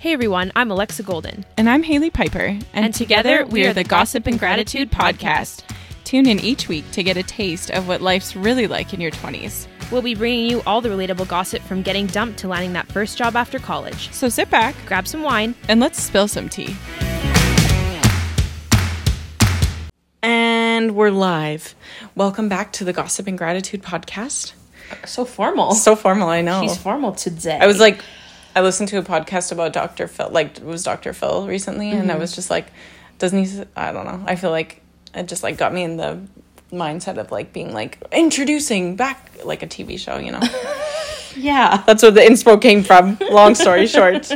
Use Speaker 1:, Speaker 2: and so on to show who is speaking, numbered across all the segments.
Speaker 1: Hey everyone, I'm Alexa Golden.
Speaker 2: And I'm Haley Piper. And,
Speaker 1: And together, we are the Gossip and Gratitude podcast.
Speaker 2: Tune in each week to get a taste of what life's really like in your 20s.
Speaker 1: We'll be bringing you all the relatable gossip from getting dumped to landing that first job after college.
Speaker 2: So sit back
Speaker 1: Grab some wine.
Speaker 2: and let's spill some tea. And we're live. Welcome back to the Gossip and Gratitude podcast.
Speaker 1: So formal.
Speaker 2: So formal, I know.
Speaker 1: She's formal today.
Speaker 2: I was like, I listened to a podcast about Dr. Phil, like it was Dr. Phil recently, and I was just like, doesn't he? I don't know. I feel like it just like got me in the mindset of like being like introducing back like a TV show, you know.
Speaker 1: yeah.
Speaker 2: That's where the inspo came from. Long story short,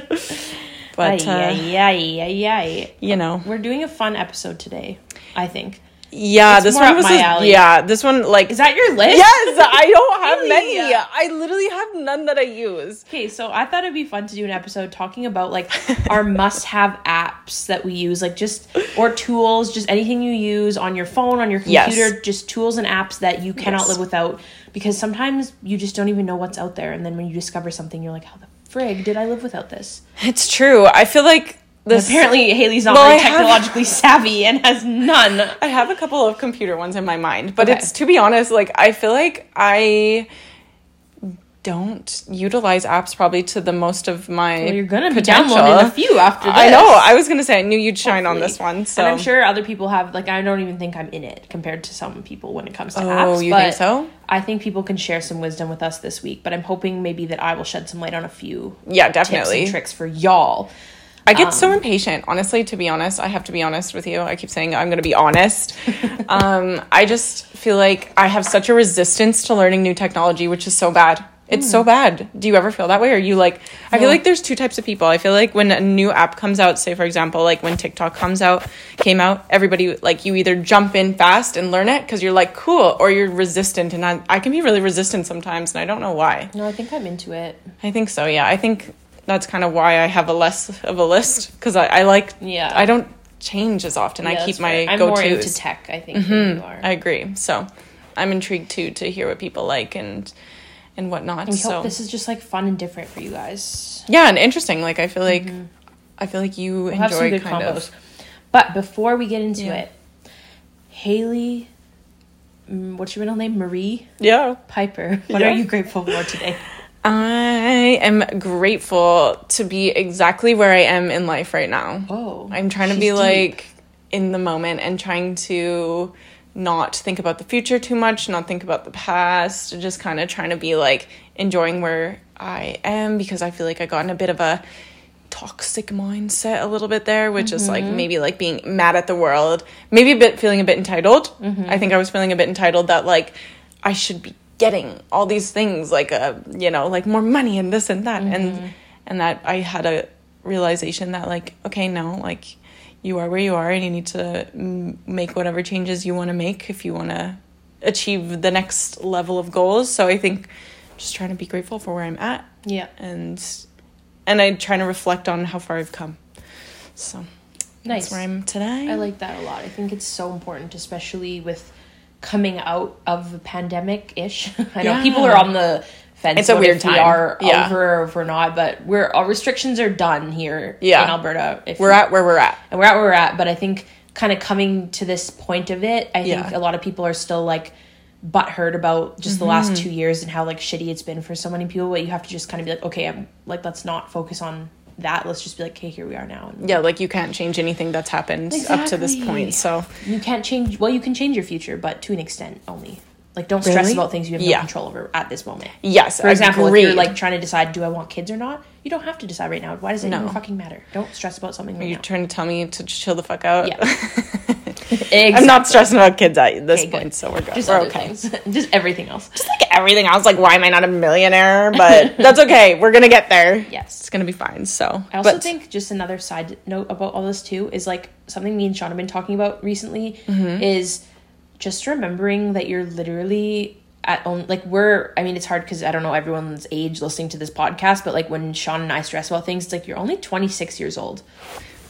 Speaker 2: but
Speaker 1: Ay,
Speaker 2: uh,
Speaker 1: ay, ay.
Speaker 2: you know,
Speaker 1: We're doing a fun episode today, I think.
Speaker 2: Yeah,
Speaker 1: It's
Speaker 2: this one was
Speaker 1: my alley.
Speaker 2: yeah, this one like
Speaker 1: Is that your list?
Speaker 2: yes, I don't have
Speaker 1: Really?
Speaker 2: many. I literally have none that I use.
Speaker 1: Okay, so I thought it'd be fun to do an episode talking about like our must-have apps that we use, like just or tools, just anything you use on your phone, on your
Speaker 2: Yes.
Speaker 1: computer, just tools and apps that you cannot
Speaker 2: Yes.
Speaker 1: live without. Because sometimes you just don't even know what's out there, and then when you discover something, you're like, "How the frig did I live without this?"
Speaker 2: It's true. I feel like this.
Speaker 1: Apparently, Haley's not
Speaker 2: Well,
Speaker 1: very
Speaker 2: I have-
Speaker 1: technologically savvy and has none.
Speaker 2: I have a couple of computer ones in my mind, but
Speaker 1: Okay.
Speaker 2: it's to be honest, like I feel like I don't utilize apps probably to the most of my
Speaker 1: Well, you're gonna be
Speaker 2: potential.
Speaker 1: downloading a few after this.
Speaker 2: I know. I was gonna say I knew you'd shine on this one. So
Speaker 1: And I'm sure other people have like I don't even think I'm in it compared to some people when it comes to
Speaker 2: Oh,
Speaker 1: apps.
Speaker 2: Oh,
Speaker 1: you
Speaker 2: think so?
Speaker 1: I think people can share some wisdom with us this week, but I'm hoping maybe that I will shed some light on a few
Speaker 2: yeah,
Speaker 1: tips
Speaker 2: definitely.
Speaker 1: and tricks for y'all.
Speaker 2: I get
Speaker 1: Um,
Speaker 2: so impatient, honestly, to be honest. I have to be honest with you. I keep saying I'm going to be honest. um, I just feel like I have such a resistance to learning new technology, which is so bad. It's so bad. Do you ever feel that way? Or are you like, I feel like there's two types of people. I feel like when a new app comes out, say for example, like when TikTok comes out, came out, everybody, like you either jump in fast and learn it because you're like, cool, or you're resistant. And I, I can be really resistant sometimes, and I don't know why.
Speaker 1: No, I think I'm into it.
Speaker 2: I think so. Yeah, I think that's kind of why I have a less of a list because I, I like.
Speaker 1: Yeah.
Speaker 2: I don't change as often.
Speaker 1: Yeah,
Speaker 2: I keep my
Speaker 1: fair. I'm
Speaker 2: go
Speaker 1: more into tech, I think, than you are.
Speaker 2: I agree. So, I'm intrigued too to hear what people like and and whatnot.
Speaker 1: we
Speaker 2: so
Speaker 1: hope this is just like fun and different for you guys.
Speaker 2: yeah, and interesting. Like I feel like I feel like you
Speaker 1: Mm-hmm. We'll have some
Speaker 2: enjoy
Speaker 1: good
Speaker 2: kind
Speaker 1: combos.
Speaker 2: of.
Speaker 1: But before we get into
Speaker 2: Yeah.
Speaker 1: it, Haley, mm, what's your middle name? Marie
Speaker 2: Yeah.
Speaker 1: Piper. What
Speaker 2: Yeah.
Speaker 1: are you grateful for today?
Speaker 2: I am grateful to be exactly where I am in life right now.
Speaker 1: Oh,
Speaker 2: I'm trying to be
Speaker 1: deep.
Speaker 2: like in the moment and trying to not think about the future too much, not think about the past, just kind of trying to be like enjoying where I am because I feel like I got in a bit of a toxic mindset a little bit there, which is like mm-hmm. maybe like being mad at the world, maybe a bit feeling a bit entitled. Mm-hmm. I think I was feeling a bit entitled that like I should be getting all these things like uh you know like more money and this and that and and that I had a realization that like okay no like you are where you are and you need to mm, make whatever changes you want to make if you want to achieve the next level of goals so i think just trying to be grateful for where i'm at
Speaker 1: Yeah.
Speaker 2: and and i'm trying to reflect on how far i've come so
Speaker 1: Nice.
Speaker 2: that's where i'm today
Speaker 1: I like that a lot. I think it's so important, especially with coming out of the pandemic ish. I know
Speaker 2: Yeah.
Speaker 1: people are on the fence.
Speaker 2: It's a weird
Speaker 1: if we
Speaker 2: time.
Speaker 1: are
Speaker 2: Yeah.
Speaker 1: over or if we're not, but we're our restrictions are done here
Speaker 2: Yeah.
Speaker 1: in Alberta. If
Speaker 2: we're at where we're at
Speaker 1: and we're at where we're at. But I think kind of coming to this point of it, I think a lot of people are still like butthurt about just the last
Speaker 2: Mm-hmm.
Speaker 1: two years and how like shitty it's been for so many people. But you have to just kind of be like, okay, I'm like, let's not focus on that. Let's just be like, okay, here we are now. And
Speaker 2: yeah like you can't change anything that's happened up to this point so
Speaker 1: you can't change. Well, you can change your future, but to an extent only. Like, don't stress
Speaker 2: Really?
Speaker 1: about things you have
Speaker 2: Yeah.
Speaker 1: no control over at this moment.
Speaker 2: yes
Speaker 1: For example, if you're like trying to decide, do I want kids or not? You don't have to decide right now. Why does it
Speaker 2: No.
Speaker 1: even fucking matter? Don't stress about something right
Speaker 2: you're
Speaker 1: now.
Speaker 2: trying to tell me to chill the fuck out
Speaker 1: Yeah. exactly.
Speaker 2: i'm not stressing about kids at this
Speaker 1: Okay, good.
Speaker 2: point so we're good
Speaker 1: Just
Speaker 2: we're okay
Speaker 1: just everything else.
Speaker 2: just like everything else like why am i not a millionaire but that's okay we're gonna get there
Speaker 1: Yes.
Speaker 2: it's gonna be fine so
Speaker 1: I also
Speaker 2: but-
Speaker 1: think just another side note about all this too is like something me and Sean have been talking about recently
Speaker 2: Mm-hmm.
Speaker 1: is just remembering that you're literally at own like we're I mean it's hard because I don't know everyone's age listening to this podcast, but like when Sean and I stress about things, it's like you're only 26 years old.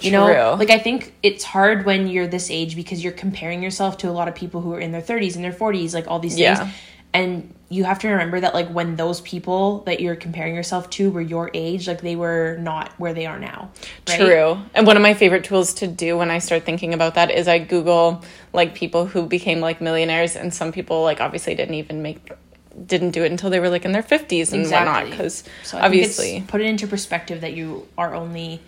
Speaker 1: You know,
Speaker 2: True.
Speaker 1: like I think it's hard when you're this age because you're comparing yourself to a lot of people who are in their 30s and their 40s, like all these things.
Speaker 2: Yeah.
Speaker 1: And you have to remember that like when those people that you're comparing yourself to were your age like they were not where they are now right?
Speaker 2: True. And one of my favorite tools to do when I start thinking about that is I Google like people who became like millionaires, and some people like obviously didn't even make didn't do it until they were like in their fifties and whatnot. Because
Speaker 1: So I think it's-
Speaker 2: obviously,
Speaker 1: put it into perspective that you are only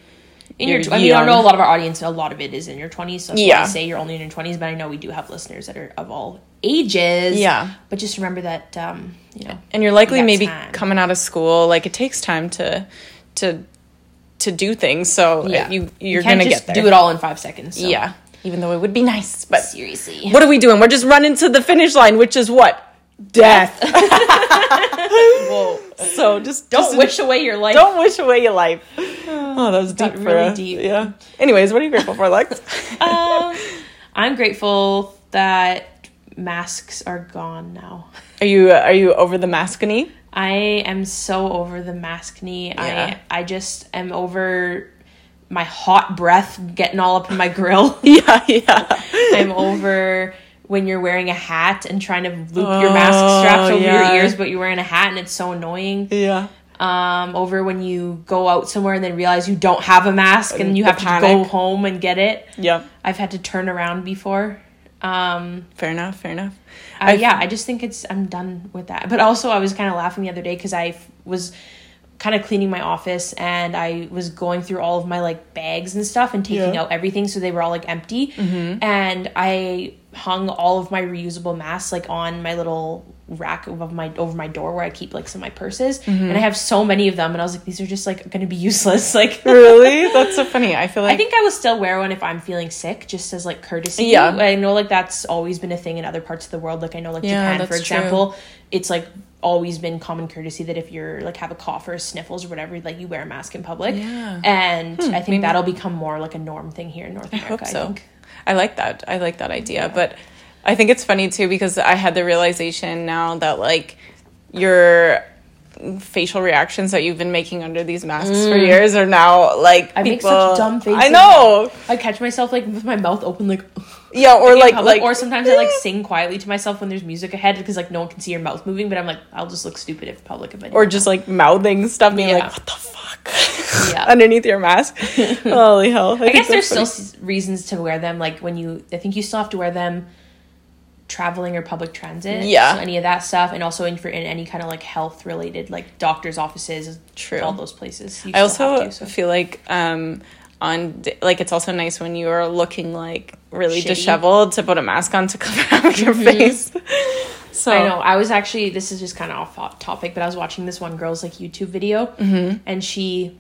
Speaker 1: in
Speaker 2: You're
Speaker 1: your. tw- I mean, I know a lot of our audience. A lot of it is in your twenties. So that's
Speaker 2: Yeah.
Speaker 1: I say you're only in your twenties. But I know we do have listeners that are of all ages.
Speaker 2: Yeah.
Speaker 1: But just remember that um, you know.
Speaker 2: and you're likely maybe
Speaker 1: time.
Speaker 2: coming out of school. Like it takes time to to to do things. So
Speaker 1: Yeah.
Speaker 2: you
Speaker 1: You
Speaker 2: you're
Speaker 1: can't
Speaker 2: gonna
Speaker 1: just
Speaker 2: get there.
Speaker 1: do it all in five seconds. So.
Speaker 2: Yeah. Even though it would be nice, but
Speaker 1: Seriously.
Speaker 2: what are we doing? We're just running to the finish line, which is what death.
Speaker 1: Whoa.
Speaker 2: so just
Speaker 1: Don't
Speaker 2: just-
Speaker 1: wish away your life.
Speaker 2: Don't wish away your life. Oh, that was deep
Speaker 1: got really
Speaker 2: a-
Speaker 1: deep.
Speaker 2: Yeah. Anyways, what are you grateful for, Lex?
Speaker 1: um, I'm grateful that masks are gone now.
Speaker 2: Are you are you over the maskne?
Speaker 1: I am so over the maskne.
Speaker 2: Yeah.
Speaker 1: I I just am over my hot breath getting all up in my grill.
Speaker 2: Yeah, yeah.
Speaker 1: I'm over when you're wearing a hat and trying to loop your mask straps
Speaker 2: Oh,
Speaker 1: over
Speaker 2: yeah.
Speaker 1: your ears, but you're wearing a hat and it's so annoying.
Speaker 2: Yeah.
Speaker 1: Um, over when you go out somewhere and then realize you don't have a mask and you
Speaker 2: The
Speaker 1: have to go home and get it.
Speaker 2: Yeah.
Speaker 1: I've had to turn around before. Um,
Speaker 2: Fair enough, fair enough.
Speaker 1: uh, yeah, I just think it's I'm done with that. But also, I was kind of laughing the other day because I f- was kind of cleaning my office and I was going through all of my like bags and stuff and taking
Speaker 2: Yeah.
Speaker 1: out everything so they were all like empty. And I hung all of my reusable masks like on my little rack above my over my door where I keep like some of my purses. And I have so many of them, and I was like, these are just like going to be useless. Like.
Speaker 2: Really? That's so funny. I feel like
Speaker 1: I think I will still wear one if I'm feeling sick, just as like courtesy.
Speaker 2: Yeah.
Speaker 1: I know like that's always been a thing in other parts of the world. Like I know like
Speaker 2: Yeah,
Speaker 1: Japan, for
Speaker 2: that's true.
Speaker 1: example, it's like always been common courtesy that if you're like have a cough or sniffles or whatever, like you wear a mask in public.
Speaker 2: Yeah. Hmm,
Speaker 1: And I think
Speaker 2: maybe-
Speaker 1: that'll become more like a norm thing here in North America. I,
Speaker 2: so.
Speaker 1: think.
Speaker 2: I like that. I like that idea. But I think it's funny too because I had the realization now that like your facial reactions that you've been making under these masks for years are now like
Speaker 1: Mm. I make such dumb faces.
Speaker 2: I know.
Speaker 1: I catch myself like with my mouth open, like
Speaker 2: Yeah, or like
Speaker 1: public,
Speaker 2: like
Speaker 1: or sometimes I like sing quietly to myself when there's music ahead because like no one can see your mouth moving. But I'm like, I'll just look stupid if public. If I
Speaker 2: or just like mouthing stuff, being
Speaker 1: Yeah.
Speaker 2: like, "What the fuck?"
Speaker 1: Yeah.
Speaker 2: underneath your mask. Holy hell!
Speaker 1: I
Speaker 2: think
Speaker 1: guess there's still s- reasons to wear them. Like when you, I think you still have to wear them traveling or public transit.
Speaker 2: Yeah.
Speaker 1: So any of that stuff, and also in for in any kind of like health related, like doctors' offices.
Speaker 2: True.
Speaker 1: All those places. You
Speaker 2: I also
Speaker 1: to, so.
Speaker 2: feel like um on like it's also nice when you are looking like really
Speaker 1: Shitty.
Speaker 2: disheveled to put a mask on to cover up your face. So
Speaker 1: I know. I was actually. This is just kind of off topic, but I was watching this one girl's like YouTube video,
Speaker 2: Mm-hmm.
Speaker 1: and she.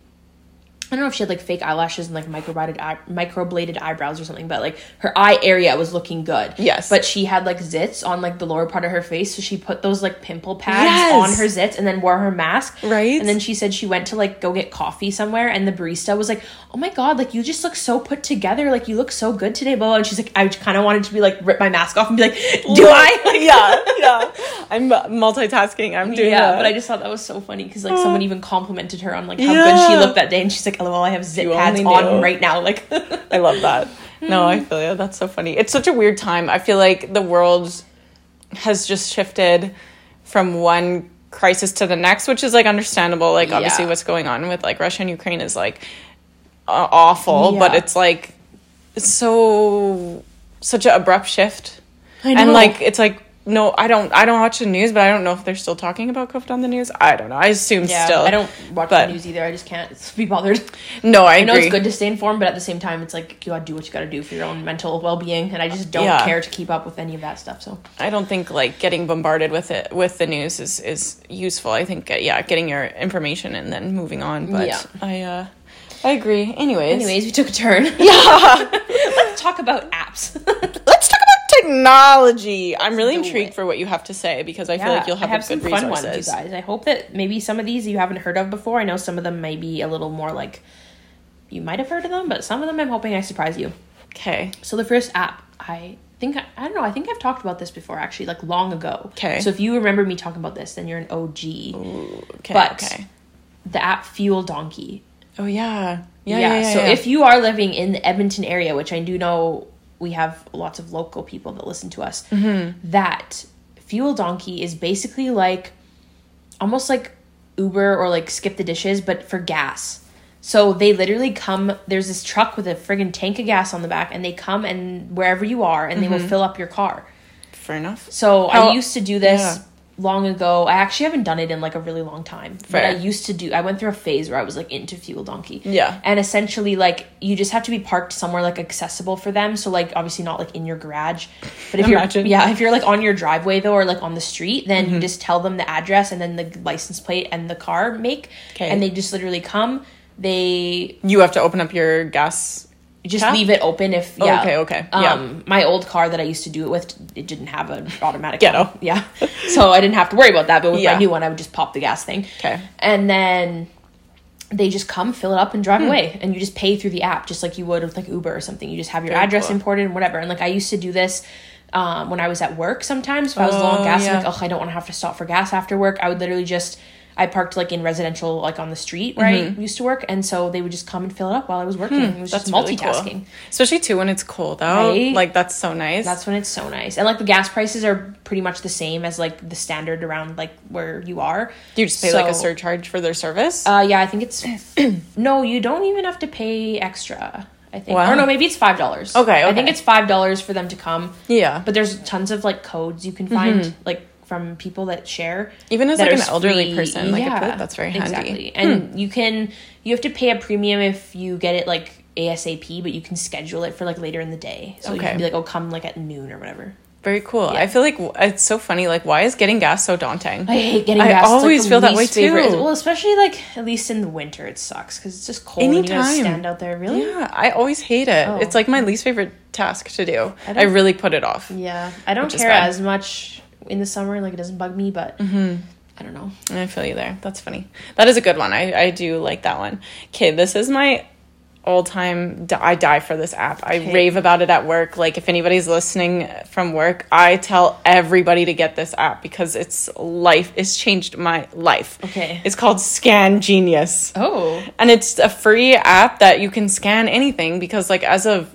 Speaker 1: I don't know if she had like fake eyelashes and like microbladed eye, microbladed eyebrows or something, but like her eye area was looking good.
Speaker 2: Yes.
Speaker 1: But she had like zits on like the lower part of her face, so she put those like pimple pads
Speaker 2: Yes.
Speaker 1: on her zits and then wore her mask.
Speaker 2: Right.
Speaker 1: And then she said she went to like go get coffee somewhere, and the barista was like, "Oh my god, like you just look so put together, like you look so good today, blah." blah." And she's like, "I kind of wanted to be like rip my mask off and be like, do I?"
Speaker 2: Yeah, yeah. I'm multitasking. I'm doing
Speaker 1: yeah,
Speaker 2: that.
Speaker 1: but I just thought that was so funny because like someone even complimented her on like how good she looked that day, and she's like, "LOL, I have zit
Speaker 2: You
Speaker 1: pads on right now." Like,
Speaker 2: I love that. No, I feel you. That's so funny. It's such a weird time. I feel like the world has just shifted from one crisis to the next, which is like understandable. Like obviously
Speaker 1: Yeah.
Speaker 2: what's going on with like Russia and Ukraine is like uh, awful, but it's like it's so such an abrupt shift.
Speaker 1: I
Speaker 2: And like it's like no, I don't I don't watch the news, but I don't know if they're still talking about COVID on the news. I don't know. I assume
Speaker 1: yeah,
Speaker 2: still.
Speaker 1: I don't watch
Speaker 2: but-
Speaker 1: the news either. I just can't be bothered.
Speaker 2: No, I,
Speaker 1: I know
Speaker 2: agree.
Speaker 1: it's good to stay informed, but at the same time, it's like you gotta do what you gotta do for your own mental well being, and I just don't
Speaker 2: Yeah.
Speaker 1: care to keep up with any of that stuff. So
Speaker 2: I don't think like getting bombarded with it with the news is is useful. I think uh, yeah, getting your information and then moving on. But
Speaker 1: Yeah.
Speaker 2: I uh I agree. Anyways,
Speaker 1: Anyways, we took a turn.
Speaker 2: yeah.
Speaker 1: Let's talk about apps.
Speaker 2: Let's technology. I'm really intrigued
Speaker 1: it.
Speaker 2: for what you have to say because I feel like you'll have,
Speaker 1: have
Speaker 2: a
Speaker 1: some
Speaker 2: good
Speaker 1: fun
Speaker 2: resources.
Speaker 1: ones, you guys. I hope that maybe some of these you haven't heard of before. I know some of them may be a little more like you might have heard of them, but some of them I'm hoping I surprise you.
Speaker 2: Okay.
Speaker 1: So the first app, I think I don't know. I think I've talked about this before, actually, like long ago.
Speaker 2: Okay.
Speaker 1: So if you remember me talking about this, then you're an OG.
Speaker 2: Okay.
Speaker 1: But-
Speaker 2: okay.
Speaker 1: The app Fuel Donkey.
Speaker 2: Oh yeah. Yeah. Yeah. yeah,
Speaker 1: so
Speaker 2: yeah.
Speaker 1: if you are living in the Edmonton area, which I do know we have lots of local people that listen to us,
Speaker 2: Mm-hmm.
Speaker 1: that Fuel Donkey is basically like almost like Uber or like Skip the Dishes, but for gas. So they literally come. There's this truck with a friggin' tank of gas on the back, and they come and wherever you are, and they will fill up your car.
Speaker 2: Fair enough.
Speaker 1: So
Speaker 2: How-
Speaker 1: I used to do this
Speaker 2: Yeah.
Speaker 1: Long ago. I actually haven't done it in like a really long time. But
Speaker 2: Fair.
Speaker 1: I used to do I went through a phase where I was like into Fuel Donkey.
Speaker 2: Yeah.
Speaker 1: And essentially like you just have to be parked somewhere like accessible for them. So like obviously not like in your garage. But if
Speaker 2: Imagine.
Speaker 1: you're yeah, if you're like on your driveway though or like on the street, then
Speaker 2: Mm-hmm.
Speaker 1: you just tell them the address and then the license plate and the car make. And they just literally come. They
Speaker 2: You have to open up your gas.
Speaker 1: Just
Speaker 2: Tap?
Speaker 1: leave it open if
Speaker 2: Oh,
Speaker 1: yeah.
Speaker 2: okay, okay, yeah.
Speaker 1: Um, my old car that I used to do it with, it didn't have an automatic.
Speaker 2: Ghetto.
Speaker 1: on. Yeah, so I didn't have to worry about that. But with
Speaker 2: Yeah.
Speaker 1: my new one, I would just pop the gas thing.
Speaker 2: Okay.
Speaker 1: And then they just come, fill it up, and
Speaker 2: Hmm.
Speaker 1: drive away. And you just pay through the app, just like you would with like Uber or something. You just have your
Speaker 2: Very
Speaker 1: address
Speaker 2: cool.
Speaker 1: imported and whatever. And like I used to do this. Um, when I was at work sometimes, if I was low on
Speaker 2: Oh,
Speaker 1: gas,
Speaker 2: yeah.
Speaker 1: like, oh, I don't want to have to stop for gas after work. I would literally just, I parked like in residential, like on the street where I used to work, and so they would just come and fill it up while I was working. it was just
Speaker 2: Mm-hmm. Hmm, really
Speaker 1: multitasking.
Speaker 2: cool. Especially too when it's cold out.
Speaker 1: Right?
Speaker 2: Like that's so nice.
Speaker 1: That's when it's so nice. And like the gas prices are pretty much the same as like the standard around like where you are.
Speaker 2: Do you just pay like a surcharge for their service?
Speaker 1: Uh yeah, I think it's no, you don't even have to pay extra. I think.
Speaker 2: Wow.
Speaker 1: Or no, maybe it's five dollars.
Speaker 2: Okay,
Speaker 1: I think it's five dollars for them to come.
Speaker 2: yeah.
Speaker 1: But there's tons of like codes you can find like from people that share.
Speaker 2: Even as like an
Speaker 1: are
Speaker 2: elderly
Speaker 1: free.
Speaker 2: person, like feel like that's very handy. Hmm.
Speaker 1: Exactly. And you can you have to pay a premium if you get it like ASAP, but you can schedule it for like later in the day. So you
Speaker 2: Okay.
Speaker 1: can be like, oh, come like at noon or whatever.
Speaker 2: Very cool.
Speaker 1: Yeah.
Speaker 2: I feel like it's so funny. Like, why is getting gas so daunting?
Speaker 1: I hate getting
Speaker 2: I
Speaker 1: gas. I
Speaker 2: always
Speaker 1: the
Speaker 2: feel that way,
Speaker 1: least favorite-
Speaker 2: too.
Speaker 1: Well, especially like at least in the winter, it sucks because it's just cold and you stand out there. Really?
Speaker 2: Yeah, I always hate it.
Speaker 1: Oh.
Speaker 2: It's like my least favorite task to do.
Speaker 1: I
Speaker 2: I, really put it off.
Speaker 1: Yeah, I don't care as much in the summer. Like it doesn't bug me, but
Speaker 2: Mm-hmm.
Speaker 1: I don't know.
Speaker 2: I feel you there. That's funny. That is a good one. I, I do like that one. Okay, this is my all time. I die for this app. I
Speaker 1: Okay.
Speaker 2: rave about it at work. Like, if anybody's listening from work, I tell everybody to get this app because it's life. It's changed my life.
Speaker 1: Okay.
Speaker 2: It's called Scan Genius.
Speaker 1: Oh,
Speaker 2: And it's a free app that you can scan anything because, like, as a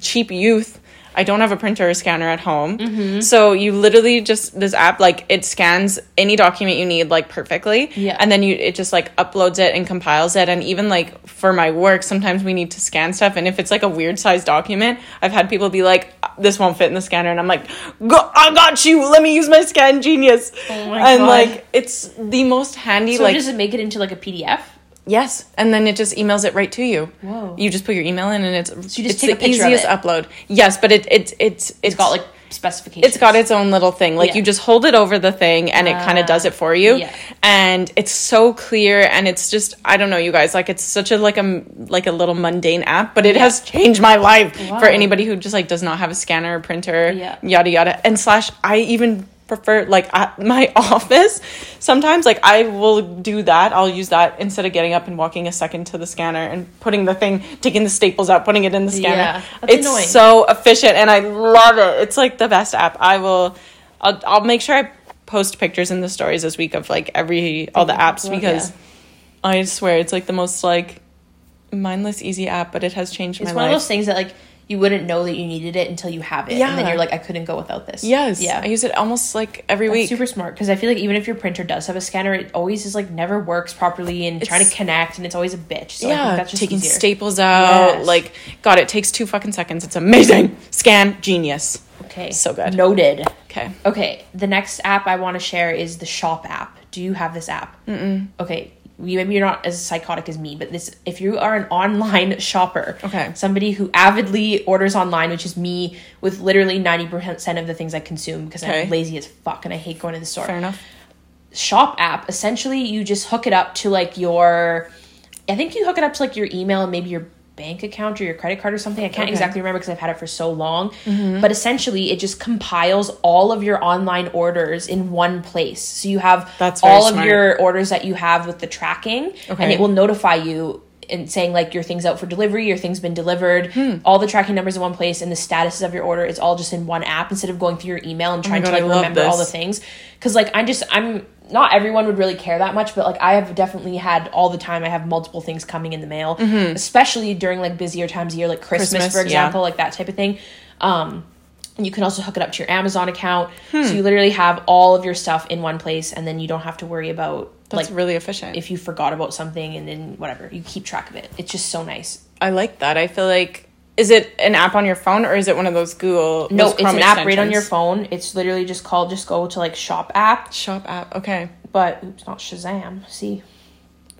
Speaker 2: cheap youth, I don't have a printer or scanner at home.
Speaker 1: Mm-hmm.
Speaker 2: So you literally just this app like it scans any document you need like perfectly.
Speaker 1: Yeah.
Speaker 2: And then you it just like uploads it and compiles it. And even like for my work, sometimes we need to scan stuff. And if it's like a weird size document, I've had people be like, "This won't fit in the scanner," and I'm like, Go, "I got you. Let me use my Scan Genius."
Speaker 1: Oh my
Speaker 2: and
Speaker 1: God.
Speaker 2: like it's the most handy
Speaker 1: so
Speaker 2: like
Speaker 1: does it make it into like a PDF?
Speaker 2: Yes, and then it just emails it right to you.
Speaker 1: Whoa.
Speaker 2: You just put your email in, and it's
Speaker 1: you just
Speaker 2: it's
Speaker 1: take a
Speaker 2: the easiest
Speaker 1: it?
Speaker 2: upload. Yes, but it it's it's
Speaker 1: It's got like specifications.
Speaker 2: it's got its own little thing. Like
Speaker 1: Yeah.
Speaker 2: you just hold it over the thing, and it kind of does it for you.
Speaker 1: yeah.
Speaker 2: And it's so clear, and it's just I don't know, you guys. Like it's such a like a like a little mundane app, but it has changed my life
Speaker 1: Wow.
Speaker 2: for anybody who just like does not have a scanner or printer.
Speaker 1: Yeah.
Speaker 2: Yada yada. And slash, I even prefer like at my office sometimes like i will do that i'll use that instead of getting up and walking a second to the scanner and putting the thing taking the staples out putting it in the scanner
Speaker 1: Yeah,
Speaker 2: it's
Speaker 1: annoying.
Speaker 2: so efficient and i love it it's like the best app i will i'll, I'll make sure i post pictures in the stories this week of like every all the apps because
Speaker 1: yeah.
Speaker 2: i swear it's like the most like mindless easy app but it has changed my.
Speaker 1: It's
Speaker 2: one
Speaker 1: of those things that like you wouldn't know that you needed it until you have it, Yeah. and then you're like, I couldn't go without this.
Speaker 2: yes
Speaker 1: Yeah.
Speaker 2: i use it almost like every
Speaker 1: That's
Speaker 2: week
Speaker 1: super smart because I feel like even if your printer does have a scanner, it always is like never works properly and trying to connect, and it's always a bitch. So I think
Speaker 2: yeah,
Speaker 1: that's just
Speaker 2: taking
Speaker 1: easier.
Speaker 2: staples out.
Speaker 1: Yes.
Speaker 2: Like, God, it takes two fucking seconds. It's amazing. Scan genius.
Speaker 1: Okay,
Speaker 2: So good.
Speaker 1: Noted.
Speaker 2: Okay.
Speaker 1: Okay, the next app I want to share is the Shop app. Do you have this app? Mm-mm. Okay, you, maybe you're not as psychotic as me, but this if you are an online shopper,
Speaker 2: Okay.
Speaker 1: somebody who avidly orders online, which is me, with literally ninety percent of the things I consume because
Speaker 2: Okay.
Speaker 1: I'm lazy as fuck and I hate going to the store.
Speaker 2: Fair enough.
Speaker 1: Shop app, essentially, you just hook it up to like your, I think you hook it up to like your email and maybe your bank account or your credit card or something. I can't
Speaker 2: Okay.
Speaker 1: exactly remember because I've had it for so long. But essentially, it just compiles all of your online orders in one place. So you have all of your orders that you have with the tracking,
Speaker 2: okay.
Speaker 1: and it will notify you. And saying like your thing's out for delivery, your thing's been delivered,
Speaker 2: Hmm.
Speaker 1: all the tracking numbers in one place, and the statuses of your order is all just in one app instead of going through your email and trying
Speaker 2: Oh God,
Speaker 1: to like remember all the things. Because like I'm just I'm not everyone would really care that much, but like I have definitely had all the time. I have multiple things coming in the mail, especially during like busier times of year, like Christmas,
Speaker 2: Mm-hmm. Christmas,
Speaker 1: for
Speaker 2: yeah.
Speaker 1: example, like that type of thing. Um, And you can also hook it up to your Amazon account.
Speaker 2: Hmm.
Speaker 1: So you literally have all of your stuff in one place and then you don't have to worry about
Speaker 2: That's
Speaker 1: like
Speaker 2: really efficient.
Speaker 1: if you forgot about something and then whatever. You keep track of it. It's just so nice.
Speaker 2: I like that. I feel like is it an app on your phone or is it one of those Google?
Speaker 1: No,
Speaker 2: those
Speaker 1: it's an app right on your phone. It's literally just called just go to like shop app,
Speaker 2: Shop app. Okay,
Speaker 1: but oops, not Shazam. See,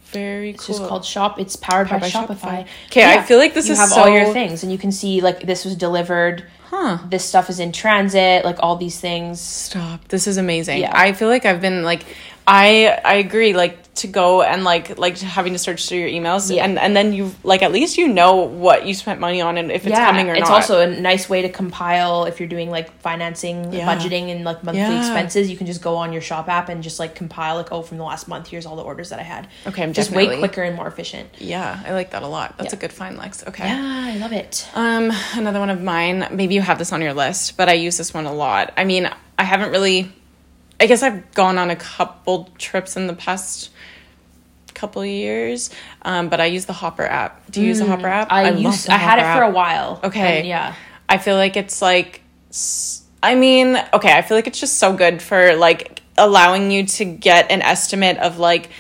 Speaker 2: very
Speaker 1: it's
Speaker 2: cool.
Speaker 1: It's just called Shop. It's powered,
Speaker 2: Powered
Speaker 1: by,
Speaker 2: by
Speaker 1: Shopify.
Speaker 2: Okay, I feel like this
Speaker 1: you
Speaker 2: is
Speaker 1: have all your things, and you can see like this was delivered.
Speaker 2: Huh.
Speaker 1: This stuff is in transit, like all these things.
Speaker 2: Stop. This is amazing.
Speaker 1: Yeah.
Speaker 2: I feel like I've been like I I agree like to go and like like having to search through your emails
Speaker 1: Yeah.
Speaker 2: and and then you like at least you know what you spent money on and if it's coming or not.
Speaker 1: it's
Speaker 2: not.
Speaker 1: also a nice way to compile if you're doing like financing,
Speaker 2: Yeah.
Speaker 1: budgeting, and like monthly
Speaker 2: Yeah.
Speaker 1: expenses. You can just go on your shop app and just like compile like oh from the last month here's all the orders that I had.
Speaker 2: Okay, I'm
Speaker 1: just way quicker and more efficient.
Speaker 2: yeah, I like that a lot. That's
Speaker 1: Yeah.
Speaker 2: a good find Lex. Okay.
Speaker 1: Yeah, I love it.
Speaker 2: Um, another one of mine. Maybe you have this on your list, but I use this one a lot. I mean, I haven't really. I guess I've gone on a couple trips in the past couple years, um, but I use the Hopper app. Do you use the Hopper app?
Speaker 1: Mm, I, used I had it
Speaker 2: Hopper
Speaker 1: for a while.
Speaker 2: Okay.
Speaker 1: yeah.
Speaker 2: I feel like it's like. I mean, okay, I feel like it's just so good for like allowing you to get an estimate of like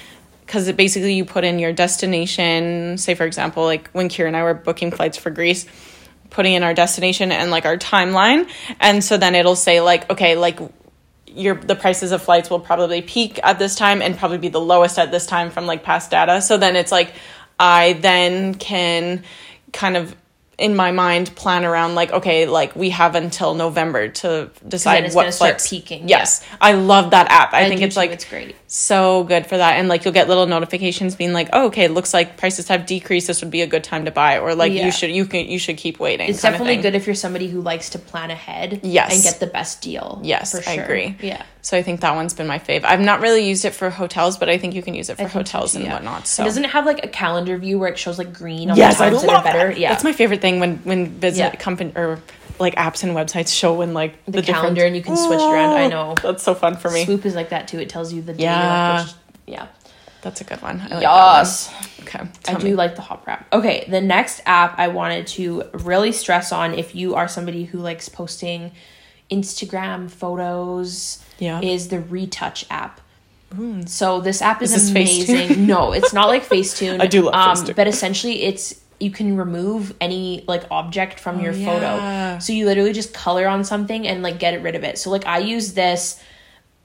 Speaker 2: because basically you put in your destination. Say, for example, like when Kira and I were booking flights for Greece, putting in our destination and like our timeline, and so then it'll say like, okay, like your the prices of flights will probably peak at this time and probably be the lowest at this time from like past data. So then it's like I then can kind of in my mind plan around like okay like we have until November to decide what
Speaker 1: start peaking,
Speaker 2: Yes, I love that app. I, think it's like
Speaker 1: it's great.
Speaker 2: so good for that and like you'll get little notifications being like oh okay it looks like prices have decreased this would be a good time to buy or like
Speaker 1: Yeah.
Speaker 2: you should you can you should keep waiting
Speaker 1: It's definitely good if you're somebody who likes to plan ahead.
Speaker 2: Yes.
Speaker 1: And get the best deal.
Speaker 2: Yes,
Speaker 1: for
Speaker 2: I agree.
Speaker 1: Yeah.
Speaker 2: So I think that one's been my fave. I've not really used it for hotels, but I think you can use it for
Speaker 1: so
Speaker 2: hotels
Speaker 1: too,
Speaker 2: and
Speaker 1: yeah.
Speaker 2: whatnot. So
Speaker 1: And doesn't it have like a calendar view where it shows like green on
Speaker 2: yes,
Speaker 1: the
Speaker 2: I love
Speaker 1: that are better?
Speaker 2: that.
Speaker 1: Yeah.
Speaker 2: that's my favorite thing when when visit
Speaker 1: Yeah.
Speaker 2: company or like apps and websites show when like the,
Speaker 1: the, calendar
Speaker 2: different-
Speaker 1: and you can switch it around. I
Speaker 2: Oh,
Speaker 1: know.
Speaker 2: That's so fun for me.
Speaker 1: Swoop is like that too. It tells you the.
Speaker 2: Yeah.
Speaker 1: Which, yeah.
Speaker 2: That's a good one. I like
Speaker 1: yes.
Speaker 2: that one. Okay.
Speaker 1: I do
Speaker 2: me.
Speaker 1: like the Hopper app. Okay, the next app I wanted to really stress on if you are somebody who likes posting Instagram photos
Speaker 2: Yeah.
Speaker 1: is the Retouch app. So this app is,
Speaker 2: Is this
Speaker 1: amazing. no, it's not like Facetune.
Speaker 2: I do love
Speaker 1: um,
Speaker 2: Facetune.
Speaker 1: But essentially it's you can remove any like object from your
Speaker 2: Oh, yeah.
Speaker 1: photo. So you literally just color on something and like get rid of it. So like I use this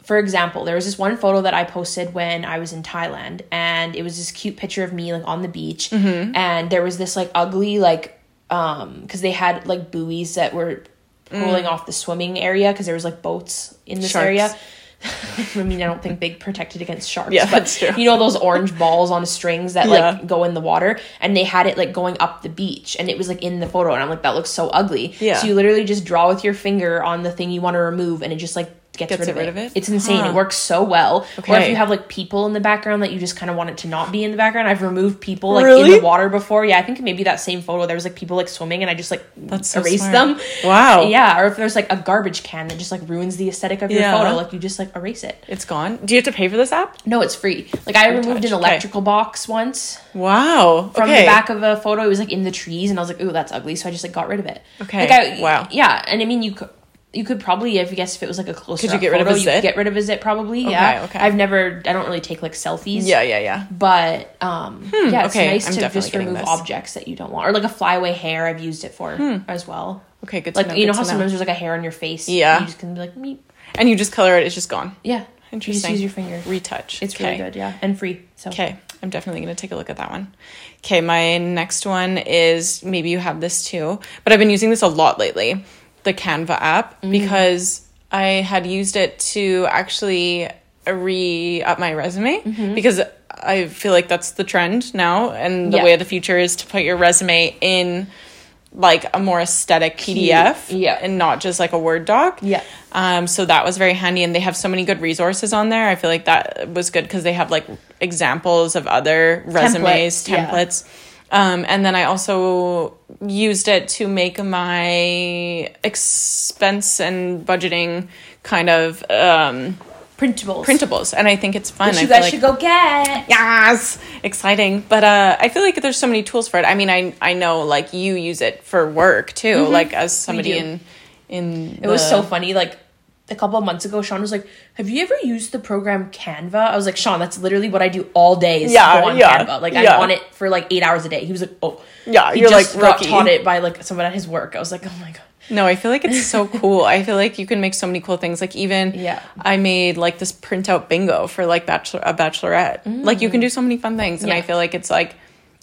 Speaker 1: for example, there was this one photo that I posted when I was in Thailand, and it was this cute picture of me like on the beach,
Speaker 2: Mm-hmm.
Speaker 1: and there was this like ugly like um because they had like buoys that were pulling off the swimming area because there was like boats in this
Speaker 2: Mm. Sharks.
Speaker 1: area. I mean, I don't think they protected against sharks.
Speaker 2: Yeah,
Speaker 1: but
Speaker 2: that's true.
Speaker 1: You know those orange balls on strings that
Speaker 2: Yeah.
Speaker 1: like go in the water, and they had it like going up the beach, and it was like in the photo, and I'm like, that looks so ugly.
Speaker 2: Yeah.
Speaker 1: So you literally just draw with your finger on the thing you want to remove, and it just like gets,
Speaker 2: Gets
Speaker 1: rid, of
Speaker 2: rid
Speaker 1: it.
Speaker 2: of it?
Speaker 1: It's insane.
Speaker 2: Huh.
Speaker 1: It works so well. Okay. Or if you have like people in the background that you just kind of want it to not be in the background. I've removed people like in the water before. Yeah, I think maybe that same photo there was like people like swimming, and I just like
Speaker 2: That's so
Speaker 1: erased
Speaker 2: smart.
Speaker 1: them.
Speaker 2: Wow.
Speaker 1: Yeah, or if there's like a garbage can that just like ruins the aesthetic of your
Speaker 2: Yeah.
Speaker 1: photo, like you just like erase it.
Speaker 2: It's gone. Do you have to pay for this app?
Speaker 1: No, it's free. Like I removed an
Speaker 2: okay.
Speaker 1: electrical box once
Speaker 2: Wow.
Speaker 1: from
Speaker 2: okay.
Speaker 1: the back of a photo. It was like in the trees, and I was like, "Ooh, that's ugly." So I just like got rid of it.
Speaker 2: Okay.
Speaker 1: Like I,
Speaker 2: Wow.
Speaker 1: Yeah, and I mean, you could you could probably, if you guess, if it was like a closer,
Speaker 2: Could you get rid of a
Speaker 1: photo, you could
Speaker 2: zit?
Speaker 1: get rid of a zit probably. yeah.
Speaker 2: okay.
Speaker 1: I've never. I don't really take like selfies.
Speaker 2: Yeah, yeah, yeah.
Speaker 1: But um, yeah, it's
Speaker 2: okay,
Speaker 1: nice
Speaker 2: I'm
Speaker 1: to just remove
Speaker 2: this. Hmm.
Speaker 1: objects that you don't want, or like a flyaway hair. I've used it for as well.
Speaker 2: Okay, good. To
Speaker 1: Like
Speaker 2: know,
Speaker 1: you know how
Speaker 2: to
Speaker 1: sometimes there's like a hair on your face.
Speaker 2: Yeah.
Speaker 1: You just can be like, meep.
Speaker 2: and you just color it. It's just gone.
Speaker 1: Yeah. You just
Speaker 2: Interesting.
Speaker 1: use your finger.
Speaker 2: Retouch.
Speaker 1: It's
Speaker 2: Okay.
Speaker 1: really good. Yeah, and free. So
Speaker 2: Okay, I'm definitely going to take a look at that one. Okay, my next one is maybe you have this too, but I've been using this a lot lately the Canva app because I had used it to actually re up my resume because I feel like that's the trend now, and the
Speaker 1: Yeah.
Speaker 2: way of the future is to put your resume in like a more aesthetic PDF
Speaker 1: Yeah.
Speaker 2: and not just like a Word doc.
Speaker 1: Yeah.
Speaker 2: Um, so that was very handy, and they have so many good resources on there. I feel like that was good because they have like examples of other resumes,
Speaker 1: Templates, yeah.
Speaker 2: Um, and then I also used it to make my expense and budgeting kind of um,
Speaker 1: printables.
Speaker 2: printables, and I think it's fun.
Speaker 1: Which you guys
Speaker 2: like-
Speaker 1: should go get.
Speaker 2: Yes, exciting. But uh, I feel like there's so many tools for it. I mean, I I know like you use it for work too, like as somebody
Speaker 1: Mm-hmm.
Speaker 2: in in
Speaker 1: It was so funny. Like a couple of months ago, Sean was like, "Have you ever used the program Canva?" I was like, "Sean, that's literally what I do all day. Is
Speaker 2: Yeah,
Speaker 1: go on
Speaker 2: yeah,
Speaker 1: Canva. Like
Speaker 2: yeah.
Speaker 1: I'm on it for like eight hours a day." He was like, "Oh,
Speaker 2: Yeah,
Speaker 1: He
Speaker 2: you're
Speaker 1: just
Speaker 2: like
Speaker 1: got
Speaker 2: rookie.
Speaker 1: taught it by like someone at his work." I was like, "Oh my god."
Speaker 2: No, I feel like it's so cool. I feel like you can make so many cool things. Like even
Speaker 1: Yeah.
Speaker 2: I made like this printout bingo for like bachelor a bachelorette. Like you can mm. do so many fun things, and
Speaker 1: Yeah.
Speaker 2: I feel like it's like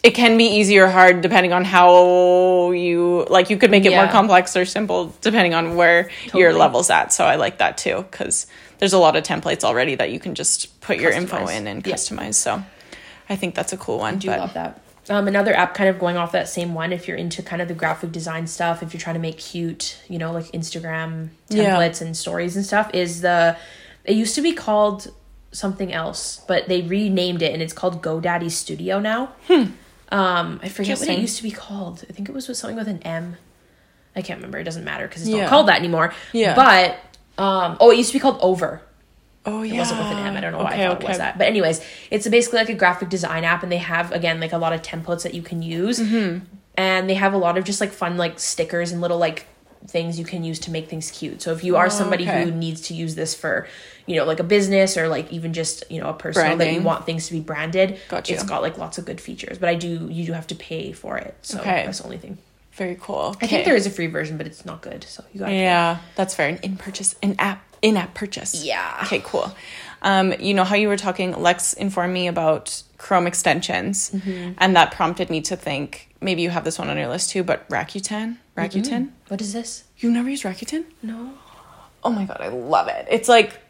Speaker 2: it can be easy or hard depending on how you like. You could make it more complex or simple depending on where your level's at. So I like that too because there's a lot of templates already that you can just put your info in and
Speaker 1: Yeah.
Speaker 2: customize. So I think that's a cool one.
Speaker 1: I do
Speaker 2: but
Speaker 1: love that. Um, another app kind of going off that same one, if you're into kind of the graphic design stuff, if you're trying to make cute, you know, like Instagram
Speaker 2: Yeah.
Speaker 1: templates and stories and stuff, is the it used to be called something else, but they renamed it and it's called GoDaddy Studio now. Um, I forget what it used to be called. I think it was with something with an M. I can't remember. It doesn't matter because it's
Speaker 2: Yeah.
Speaker 1: not called that anymore.
Speaker 2: Yeah.
Speaker 1: But um, oh, it used to be called Over.
Speaker 2: oh yeah,
Speaker 1: It wasn't with an M. I don't know why
Speaker 2: Okay,
Speaker 1: I thought it was that. But anyways, it's basically like a graphic design app, and they have again like a lot of templates that you can use,
Speaker 2: Mm-hmm.
Speaker 1: and they have a lot of just like fun like stickers and little like things you can use to make things cute. So if you are
Speaker 2: Oh,
Speaker 1: somebody
Speaker 2: okay.
Speaker 1: who needs to use this for, you know, like a business or like even just you know a personal that you want things to be branded,
Speaker 2: Got you.
Speaker 1: it's got like lots of good features. But I do you do have to pay for it, so
Speaker 2: Okay.
Speaker 1: that's the only thing.
Speaker 2: Very cool.
Speaker 1: I think there is a free version, but it's not good. So you got to
Speaker 2: Yeah, that's fair. An in purchase, an app, in app purchase.
Speaker 1: Yeah.
Speaker 2: Okay, cool. Um, you know how you were talking, Lex informed me about Chrome extensions,
Speaker 1: Mm-hmm.
Speaker 2: and that prompted me to think maybe you have this one on your list too, but Rakuten? Rakuten?
Speaker 1: What is this?
Speaker 2: You've never used Rakuten?
Speaker 1: No.
Speaker 2: Oh my god, I love it. It's like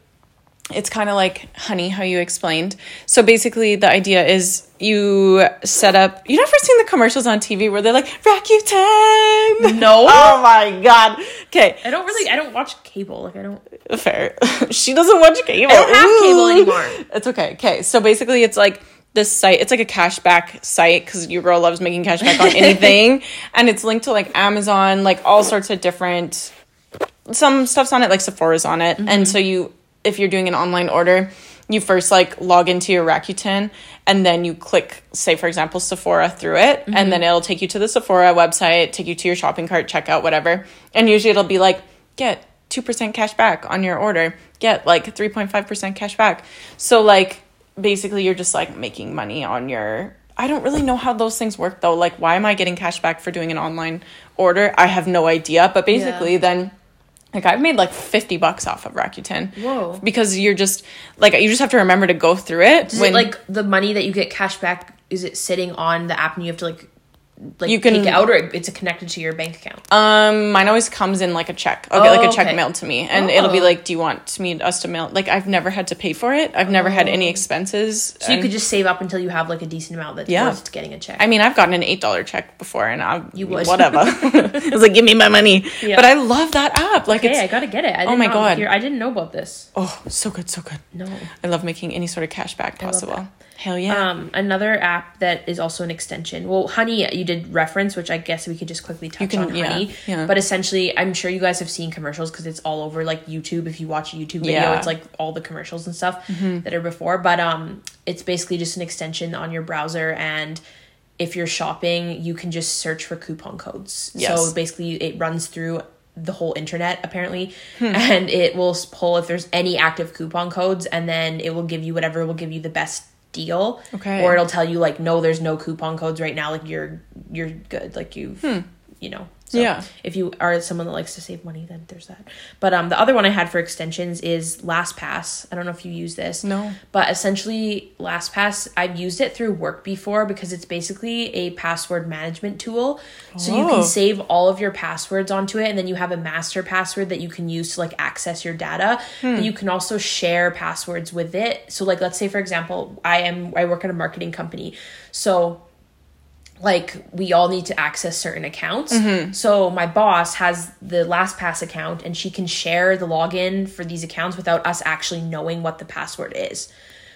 Speaker 2: it's kind of like honey how you explained. So basically the idea is you set up you never seen the commercials on TV where they're like Rakuten.
Speaker 1: No.
Speaker 2: Oh my god. Okay.
Speaker 1: I don't really. I don't watch cable. Like I don't.
Speaker 2: Fair. she doesn't watch cable.
Speaker 1: I don't have cable anymore.
Speaker 2: It's okay. Okay. So basically it's like this site, it's like a cashback site because your girl loves making cashback on anything. and it's linked to like Amazon, like all sorts of different some stuff's on it, like Sephora's on it. And mm-hmm. so you if you're doing an online order, you first like log into your Rakuten and then you click, say for example, Sephora through it, and mm-hmm. then it'll take you to the Sephora website, take you to your shopping cart, checkout, whatever. And usually it'll be like, get two percent cash back on your order, get like three point five percent cash back. So like basically you're just like making money on your I don't really know how those things work though. Like why am I getting cash back for doing an online order? I have no idea. But basically then like I've made like 50 bucks off of Rakuten.
Speaker 1: Whoa.
Speaker 2: Because you're just like you just have to remember to go through it
Speaker 1: Is it like the money that you get cash back? Is it sitting on the app and you have to like like
Speaker 2: You can-
Speaker 1: take out, or it's connected to your bank account?
Speaker 2: um mine always comes in like a check. I'll get like
Speaker 1: Oh,
Speaker 2: a check
Speaker 1: okay.
Speaker 2: mailed to me and it'll be
Speaker 1: Oh.
Speaker 2: like do you want me us to mail like I've never had to pay for it. I've never had any expenses.
Speaker 1: So you could just save up until you have like a decent amount that's
Speaker 2: Yeah.
Speaker 1: worth getting a check.
Speaker 2: I mean, I've gotten an eight dollar check before, and I
Speaker 1: You would.
Speaker 2: whatever. it's like give me my money.
Speaker 1: Yeah.
Speaker 2: But I love that app. Like it's
Speaker 1: okay, I gotta get it. I
Speaker 2: Oh my God.
Speaker 1: Hear, I didn't know about this.
Speaker 2: oh so good, so good.
Speaker 1: No.
Speaker 2: I love making any sort of cash back possible. Hell yeah.
Speaker 1: Um, another app that is also an extension. Well, Honey, you did reference, which I guess we could just quickly touch
Speaker 2: can-
Speaker 1: on Honey.
Speaker 2: yeah.
Speaker 1: But essentially, I'm sure you guys have seen commercials because it's all over like YouTube. If you watch a YouTube video,
Speaker 2: Yeah. Mm-hmm.
Speaker 1: it's like all the commercials and stuff that are before. But um, it's basically just an extension on your browser and. If you're shopping, you can just search for coupon codes.
Speaker 2: Yes.
Speaker 1: So basically, it runs through the whole internet apparently,
Speaker 2: Hmm.
Speaker 1: and it will pull if there's any active coupon codes, and then it will give you whatever will give you the best deal.
Speaker 2: Okay.
Speaker 1: Or it'll tell you like, no, there's no coupon codes right now. Like you're you're good. Like you've hmm. you know. So.
Speaker 2: Yeah.
Speaker 1: If you are someone that likes to save money, then there's that. But um, the other one I had for extensions is LastPass. I don't know if you use this.
Speaker 2: No.
Speaker 1: But essentially, LastPass, I've used it through work before because it's basically a password management tool. So you
Speaker 2: Oh.
Speaker 1: can save all of your passwords onto it, and then you have a master password that you can use to like access your data.
Speaker 2: Hmm.
Speaker 1: But you can also share passwords with it. So like, let's say for example, I am I work at a marketing company, so like we all need to access certain accounts. Mm-hmm. So my boss has the LastPass account and she can share the login for these accounts without us actually knowing what the password is.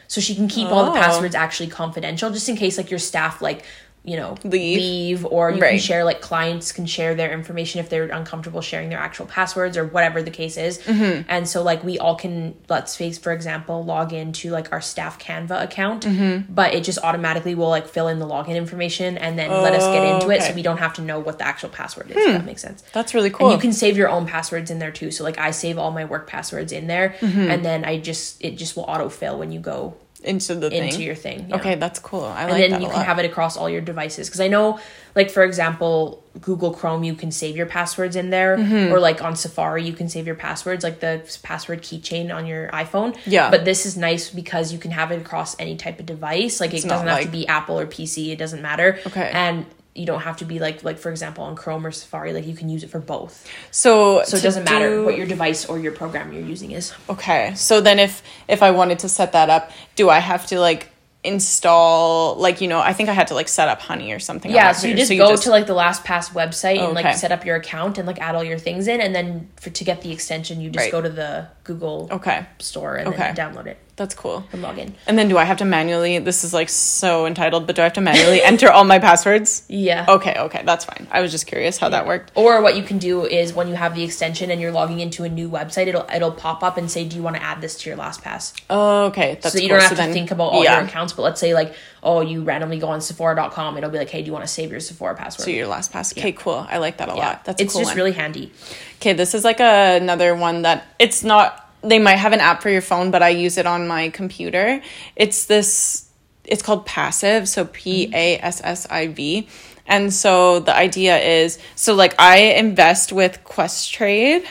Speaker 1: So she can keep all the
Speaker 2: Oh.
Speaker 1: passwords actually confidential just in case like your staff like you know
Speaker 2: Leave.
Speaker 1: leave or you can share like clients can share their information if they're uncomfortable sharing their actual passwords or whatever the case is
Speaker 2: Mm-hmm.
Speaker 1: and so like we all can let's face for example log into like our staff canva account
Speaker 2: Mm-hmm.
Speaker 1: but it just automatically will like fill in the login information and then let us get into it so.
Speaker 2: Hmm.
Speaker 1: we don't have to know what the actual password is if that makes sense
Speaker 2: That's really cool.
Speaker 1: and you can save your own passwords in there too. So like I save all my work passwords in there,
Speaker 2: Mm-hmm.
Speaker 1: and then I just it just will autofill when you go
Speaker 2: into the thing.
Speaker 1: into your thing. yeah.
Speaker 2: Okay, that's cool. I like. That.
Speaker 1: And
Speaker 2: then you
Speaker 1: can
Speaker 2: lot.
Speaker 1: have it across all your devices. Because I know, like for example, Google Chrome, you can save your passwords in there,
Speaker 2: Mm-hmm.
Speaker 1: or like on Safari, you can save your passwords, like the password keychain on your iPhone.
Speaker 2: Yeah.
Speaker 1: But this is nice because you can have it across any type of device. Like
Speaker 2: It's
Speaker 1: it doesn't have
Speaker 2: like-
Speaker 1: to be Apple or PC. It doesn't matter.
Speaker 2: Okay.
Speaker 1: And you don't have to be like like for example on Chrome or Safari. Like you can use it for both.
Speaker 2: so
Speaker 1: So it doesn't matter
Speaker 2: do-
Speaker 1: what your device or your program you're using is.
Speaker 2: Okay. So then if if I wanted to set that up, do I have to like install like you know, I think I had to like set up Honey or something.
Speaker 1: Yeah, so you just go to like the LastPass website and
Speaker 2: Okay.
Speaker 1: like set up your account and like add all your things in, and then for to get the extension, you just
Speaker 2: Right.
Speaker 1: go to the Google
Speaker 2: Okay.
Speaker 1: store and
Speaker 2: Okay.
Speaker 1: then download it
Speaker 2: That's cool.
Speaker 1: and log in.
Speaker 2: And then do I have to manually this is like so entitled, but do I have to manually enter all my passwords?
Speaker 1: Yeah.
Speaker 2: Okay, okay, that's fine. I was just curious how that worked.
Speaker 1: Or what you can do is when you have the extension and you're logging into a new website, it'll it'll pop up and say, "Do you want to add this to your LastPass?"
Speaker 2: Oh, okay. That's
Speaker 1: so you
Speaker 2: cool.
Speaker 1: don't have
Speaker 2: So
Speaker 1: to
Speaker 2: then-
Speaker 1: think about all
Speaker 2: yeah.
Speaker 1: your accounts. But let's say like, oh, you randomly go on Sephora.com, it'll be like, "Hey, do you want to save your Sephora password?"
Speaker 2: So your LastPass. Okay, cool. I like that a
Speaker 1: yeah,
Speaker 2: lot. That's a
Speaker 1: it's
Speaker 2: cool
Speaker 1: just
Speaker 2: one.
Speaker 1: really handy.
Speaker 2: Okay, this is like a, another one that it's not. They might have an app for your phone, but I use it on my computer. It's this. It's called Passiv, so P A S S I V, and so the idea is so like I invest with Questrade,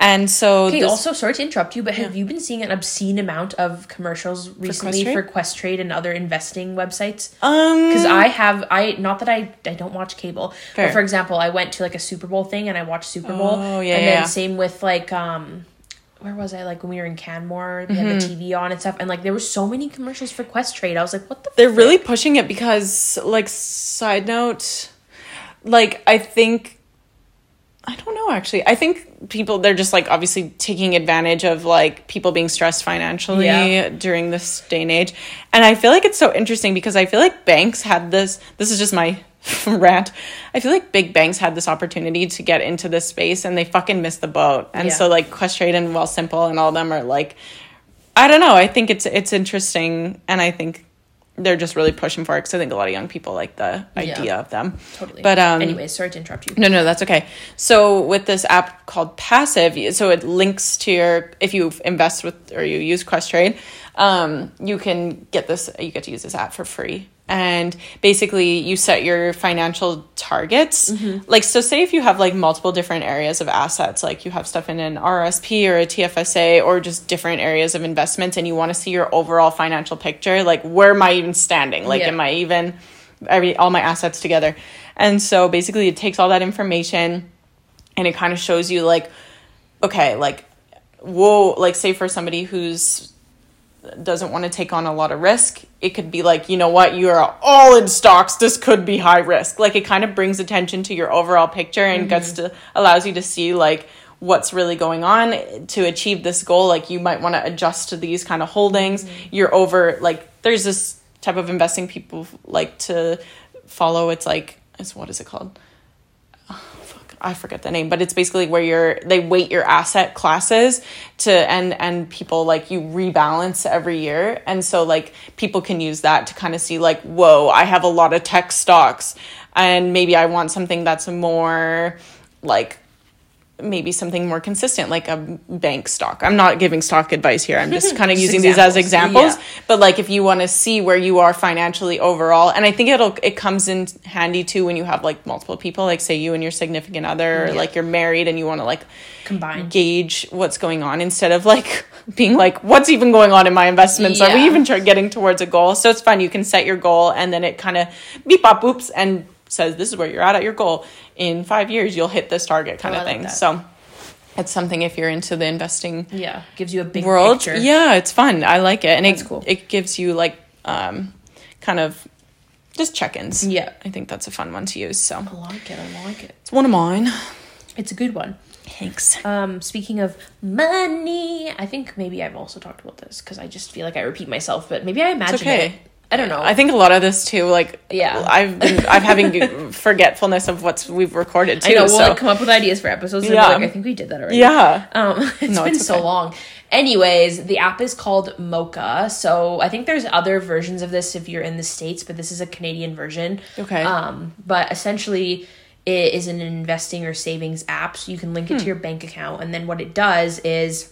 Speaker 2: and so
Speaker 1: Mm-hmm. Okay,
Speaker 2: this-
Speaker 1: also sorry to interrupt you, but have you been seeing an obscene amount of commercials recently
Speaker 2: Questrade?
Speaker 1: for Questrade and other investing websites?
Speaker 2: um
Speaker 1: Because I have, I not that I I don't watch cable,
Speaker 2: Fair.
Speaker 1: but for example, I went to like a Super Bowl thing and I watched Super Bowl,
Speaker 2: Oh, yeah,
Speaker 1: and
Speaker 2: yeah,
Speaker 1: then
Speaker 2: yeah.
Speaker 1: same with like um. Where was I? Like when we were in Canmore, we had the
Speaker 2: Mm-hmm.
Speaker 1: TV on and stuff, and like there were so many commercials for Questrade. I was like, "What the?"
Speaker 2: they're really pushing it because like side note like i think i don't know actually i think people they're just like obviously taking advantage of like people being stressed financially
Speaker 1: Yeah.
Speaker 2: during this day and age and i feel like it's so interesting because i feel like banks had this this is just my rant i feel like big banks had this opportunity to get into this space and they fucking missed the boat and
Speaker 1: Yeah.
Speaker 2: so like questrade and Wealthsimple and all of them are like I don't know. I think it's it's interesting, and I think they're just really pushing for it because I think a lot of young people like the idea of them.
Speaker 1: Totally.
Speaker 2: But um,
Speaker 1: anyways, sorry to interrupt you.
Speaker 2: no, no, that's okay. So with this app called Passiv, so it links to your if you invest with or you use Questrade, um, you can get this. You get to use this app for free, and basically you set your financial targets. Mm-hmm. Like so, say if you have like multiple different areas of assets, like you have stuff in an RSP or a TFSA or just different areas of investments, and you want to see your overall financial picture. Like where am I even standing? Like
Speaker 1: Yeah.
Speaker 2: am I even every all my assets together. And so basically it takes all that information and it kind of shows you like okay, like whoa, like say for somebody who's doesn't want to take on a lot of risk, it could be like, you know what, you are all in stocks, this could be high risk. Like it kind of brings attention to your overall picture and gets mm-hmm. to allows you to see like what's really going on to achieve this goal. Like you might want to adjust to these kind of holdings mm-hmm. you're over like there's this type of investing people like to follow. It's like it's what is it called I forget the name, but it's basically where you're they weight your asset classes to and and people like you rebalance every year. And so like people can use that to kind of see like, whoa, I have a lot of tech stocks and maybe I want something that's more like maybe something more consistent like a bank stock. I'm not giving stock advice here. I'm just hmm, kind of using these as
Speaker 1: examples.
Speaker 2: examples. But like if you want to see where you are financially overall, and I think it'll it comes in handy too when you have like multiple people, like say you and your significant other, or like you're married and you want to like
Speaker 1: combine
Speaker 2: gauge what's going on instead of like being like what's even going on in my investments are we even getting towards a goal so it's fun you can set your goal and then it kind of beep bop boops and says this is where you're at at your goal in five years you'll hit this target kind
Speaker 1: Oh,
Speaker 2: of
Speaker 1: like
Speaker 2: thing so it's something if you're into the investing
Speaker 1: Yeah, gives you a big
Speaker 2: world
Speaker 1: picture.
Speaker 2: yeah it's fun i like it and
Speaker 1: That's
Speaker 2: it,
Speaker 1: cool.
Speaker 2: it gives you like um kind of just check-ins
Speaker 1: Yeah.
Speaker 2: i think that's a fun one to use so
Speaker 1: I like it. I like it.
Speaker 2: it's one of mine
Speaker 1: It's a good one.
Speaker 2: thanks
Speaker 1: Um, speaking of money, I think maybe I've also talked about this because I just feel like I repeat myself, but maybe I imagine
Speaker 2: okay.
Speaker 1: it. I don't know.
Speaker 2: I think a lot of this too, like
Speaker 1: Yeah.
Speaker 2: I've been I've having forgetfulness of what's we've recorded too.
Speaker 1: I know we'll
Speaker 2: so
Speaker 1: like come up with ideas for episodes.
Speaker 2: Yeah.
Speaker 1: like, I think we did that already.
Speaker 2: yeah,
Speaker 1: Um, it's
Speaker 2: No,
Speaker 1: been
Speaker 2: it's
Speaker 1: so long. Anyways, the app is called Moka. So I think there's other versions of this if you're in the states, but this is a Canadian version.
Speaker 2: Okay.
Speaker 1: Um, but essentially, it is an investing or savings app. So you can link it
Speaker 2: Hmm.
Speaker 1: to your bank account, and then what it does is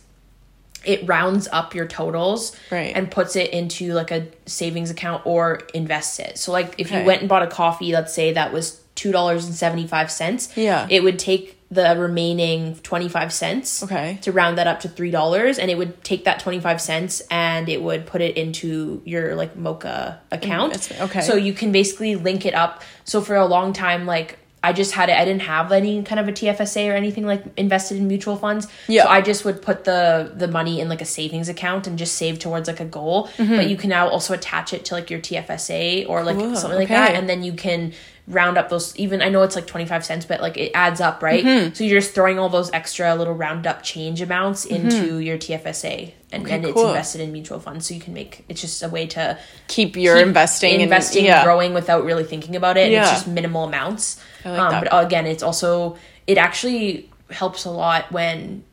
Speaker 1: it rounds up your totals
Speaker 2: Right.
Speaker 1: and puts it into like a savings account or invests it. So like if
Speaker 2: Okay.
Speaker 1: you went and bought a coffee, let's say that was two dollars and seventy five cents.
Speaker 2: Yeah.
Speaker 1: It would take the remaining twenty five cents
Speaker 2: Okay.
Speaker 1: to round that up to three dollars and it would take that 25 cents and it would put it into your like Moka account
Speaker 2: okay.
Speaker 1: so you can basically link it up so for a long time like i just had it i didn't have any kind of a tfsa or anything like invested in mutual funds.
Speaker 2: Yeah.
Speaker 1: so i just would put the the money in like a savings account and just save towards like a goal.
Speaker 2: Mm-hmm.
Speaker 1: but you can now also attach it to like your tfsa or like
Speaker 2: Cool,
Speaker 1: something like that. And then you can round up those even i know it's like 25 cents but like it adds up right?
Speaker 2: Mm-hmm.
Speaker 1: so you're just throwing all those extra little round up change amounts into your tfsa and,
Speaker 2: Okay,
Speaker 1: and it's invested in mutual funds so you can make it's just a way to
Speaker 2: keep your
Speaker 1: keep
Speaker 2: investing
Speaker 1: investing
Speaker 2: and yeah.
Speaker 1: growing without really thinking about it and it's
Speaker 2: Yeah.
Speaker 1: just minimal amounts
Speaker 2: like
Speaker 1: um, but again it's also it actually helps a lot when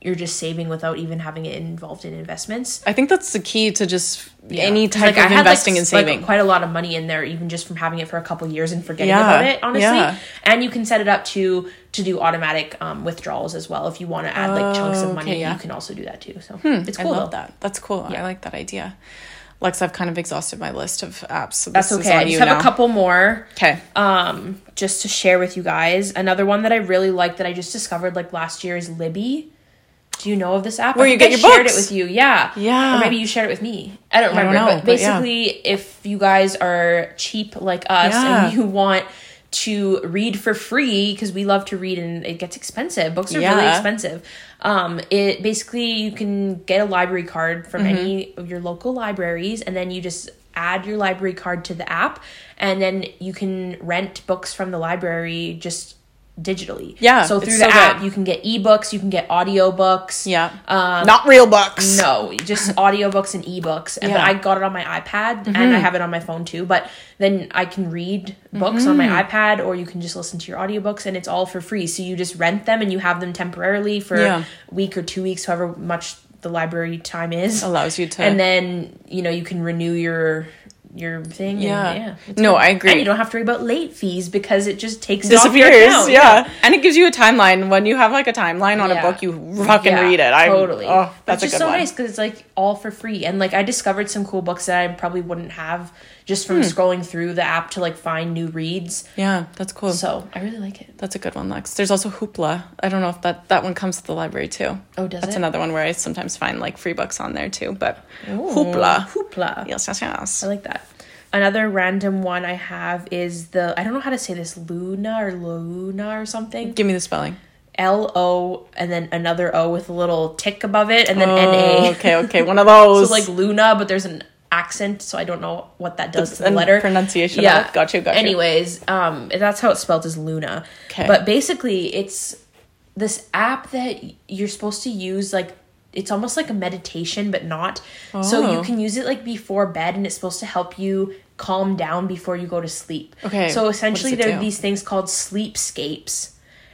Speaker 1: you're just saving without even having it involved in investments
Speaker 2: I think that's the key to just
Speaker 1: Yeah.
Speaker 2: any type
Speaker 1: like, I
Speaker 2: of
Speaker 1: had, like,
Speaker 2: investing and
Speaker 1: s- like,
Speaker 2: saving.
Speaker 1: quite a lot of money in there even just from having it for a couple years and forgetting
Speaker 2: Yeah,
Speaker 1: about it honestly
Speaker 2: yeah.
Speaker 1: and you can set it up to to do automatic um, withdrawals as well if you want to add like chunks
Speaker 2: Oh,
Speaker 1: of money
Speaker 2: okay. Hmm,
Speaker 1: you can also do that too so it's
Speaker 2: I
Speaker 1: cool
Speaker 2: love
Speaker 1: though.
Speaker 2: that. That's cool. I like that idea. Lex, I've kind of exhausted my list of apps. So
Speaker 1: that's
Speaker 2: this is
Speaker 1: okay i just have
Speaker 2: now.
Speaker 1: a couple more
Speaker 2: Okay.
Speaker 1: um just to share with you guys another one that i really like that i just discovered like last year is libby do you know of this app
Speaker 2: Where you get
Speaker 1: I
Speaker 2: your
Speaker 1: shared
Speaker 2: books.
Speaker 1: it with you yeah
Speaker 2: Yeah.
Speaker 1: or maybe you shared it with me i don't
Speaker 2: I don't
Speaker 1: remember
Speaker 2: know,
Speaker 1: but
Speaker 2: but yeah.
Speaker 1: basically if you guys are cheap like us
Speaker 2: Yeah.
Speaker 1: and you want to read for free because we love to read and it gets expensive books are really expensive um it basically you can get a library card from
Speaker 2: Mm-hmm.
Speaker 1: any of your local libraries and then you just add your library card to the app and then you can rent books from the library just digitally
Speaker 2: Yeah,
Speaker 1: so
Speaker 2: it's
Speaker 1: through
Speaker 2: so
Speaker 1: the app
Speaker 2: good.
Speaker 1: you can get ebooks you can get audiobooks
Speaker 2: Yeah.
Speaker 1: um,
Speaker 2: Not real books.
Speaker 1: no, just audiobooks and ebooks. But
Speaker 2: Yeah.
Speaker 1: I got it on my iPad and I have it on my phone too. But then I can read books on my iPad or you can just listen to your audiobooks and it's all for free. So you just rent them and you have them temporarily for
Speaker 2: Yeah.
Speaker 1: a week or two weeks, however much the library time is.
Speaker 2: Allows you to.
Speaker 1: And then, you know, you can renew your your thing.
Speaker 2: Yeah.
Speaker 1: And, yeah
Speaker 2: No,
Speaker 1: good.
Speaker 2: I agree.
Speaker 1: And you don't have to worry about late fees because it just takes it off your
Speaker 2: disappears.
Speaker 1: account.
Speaker 2: yeah. and it gives you a timeline. When you have like a timeline on a book, you fucking
Speaker 1: Yeah,
Speaker 2: read it. I
Speaker 1: totally.
Speaker 2: Oh, that's
Speaker 1: just so
Speaker 2: one.
Speaker 1: nice because it's like all for free, and like I discovered some cool books that I probably wouldn't have just from
Speaker 2: Hmm.
Speaker 1: scrolling through the app to like find new reads.
Speaker 2: Yeah, that's cool.
Speaker 1: So I really like it.
Speaker 2: That's a good one, Lex. There's also Hoopla. I don't know if that that one comes to the library too.
Speaker 1: Oh, does it?
Speaker 2: That's
Speaker 1: it?
Speaker 2: another one where I sometimes find like free books on there too. But Hoopla.
Speaker 1: Hoopla.
Speaker 2: Yes, yes, yes.
Speaker 1: I like that. Another random one I have is the I don't know how to say this Luna or Luna or something.
Speaker 2: Give me the spelling.
Speaker 1: L O and then another O with a little tick above it and then
Speaker 2: Oh,
Speaker 1: N A.
Speaker 2: okay, okay, one of those.
Speaker 1: So like Luna, but there's an accent, so I don't know what that does to the letter.
Speaker 2: pronunciation
Speaker 1: Yeah.
Speaker 2: Got you, got you.
Speaker 1: Anyways, um, that's how it's spelled is Loóna.
Speaker 2: 'Kay.
Speaker 1: But basically, it's this app that you're supposed to use like it's almost like a meditation, but not. So you
Speaker 2: Oh.
Speaker 1: can use it like before bed, and it's supposed to help you calm down before you go to sleep.
Speaker 2: Okay,
Speaker 1: So essentially, there
Speaker 2: do?
Speaker 1: Are these things called sleepscapes.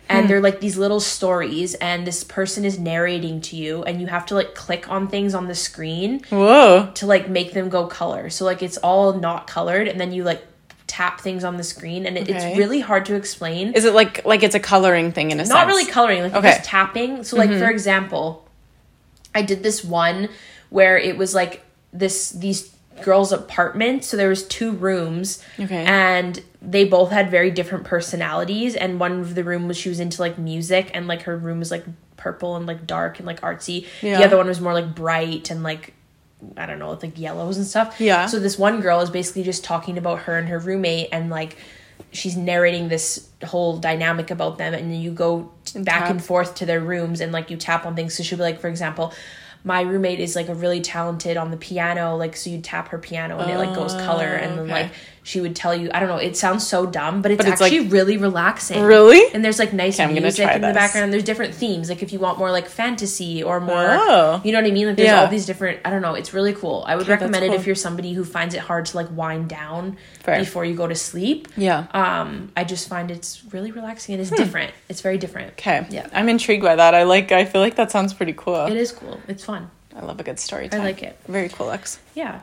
Speaker 1: And they're like these little stories, and this person is narrating to you, and you have to like click on things on the screen
Speaker 2: Whoa.
Speaker 1: to like make them go color. So like it's all not colored, and then you like tap things on the screen, and it,
Speaker 2: Okay.
Speaker 1: it's really hard to explain.
Speaker 2: Is it like like it's a coloring thing in a sense?
Speaker 1: not really coloring, like
Speaker 2: Okay. Mm-hmm.
Speaker 1: just tapping. So like for example, I did this one where it was like this these girls' apartment. So there was two rooms,
Speaker 2: Okay.
Speaker 1: and they both had very different personalities. And one of the room was she was into like music, and like her room was like purple and like dark and like artsy.
Speaker 2: Yeah.
Speaker 1: The other one was more like bright and like I don't know, with like yellows and stuff.
Speaker 2: Yeah.
Speaker 1: So this one girl is basically just talking about her and her roommate and like she's narrating this whole dynamic about them and then you go back
Speaker 2: tap.
Speaker 1: and forth to their rooms and like you tap on things. So she'll be like, for example, my roommate is like a really talented on the piano, like so you tap her piano and it like goes color oh, and then
Speaker 2: Oh, okay.
Speaker 1: like she would tell you. I don't know. It sounds so dumb, but it's,
Speaker 2: But it's,
Speaker 1: actually
Speaker 2: like-
Speaker 1: really relaxing.
Speaker 2: Really?
Speaker 1: And there's like nice
Speaker 2: I'm
Speaker 1: music in the background. There's different themes. Like if you want more like fantasy or more,
Speaker 2: Oh.
Speaker 1: you know what I mean. Like there's
Speaker 2: Yeah.
Speaker 1: all these different. I don't know. It's really cool. I would
Speaker 2: Okay,
Speaker 1: recommend it
Speaker 2: cool.
Speaker 1: if you're somebody who finds it hard to like wind down
Speaker 2: Fair.
Speaker 1: before you go to sleep.
Speaker 2: Yeah.
Speaker 1: Um, I just find it's really relaxing and it's different. It's very different.
Speaker 2: Hmm. Okay.
Speaker 1: Yeah.
Speaker 2: I'm intrigued by that. I like. I feel like that sounds pretty cool.
Speaker 1: It is cool. It's fun.
Speaker 2: I love a good story.
Speaker 1: I like it.
Speaker 2: Very cool, Lex.
Speaker 1: Yeah.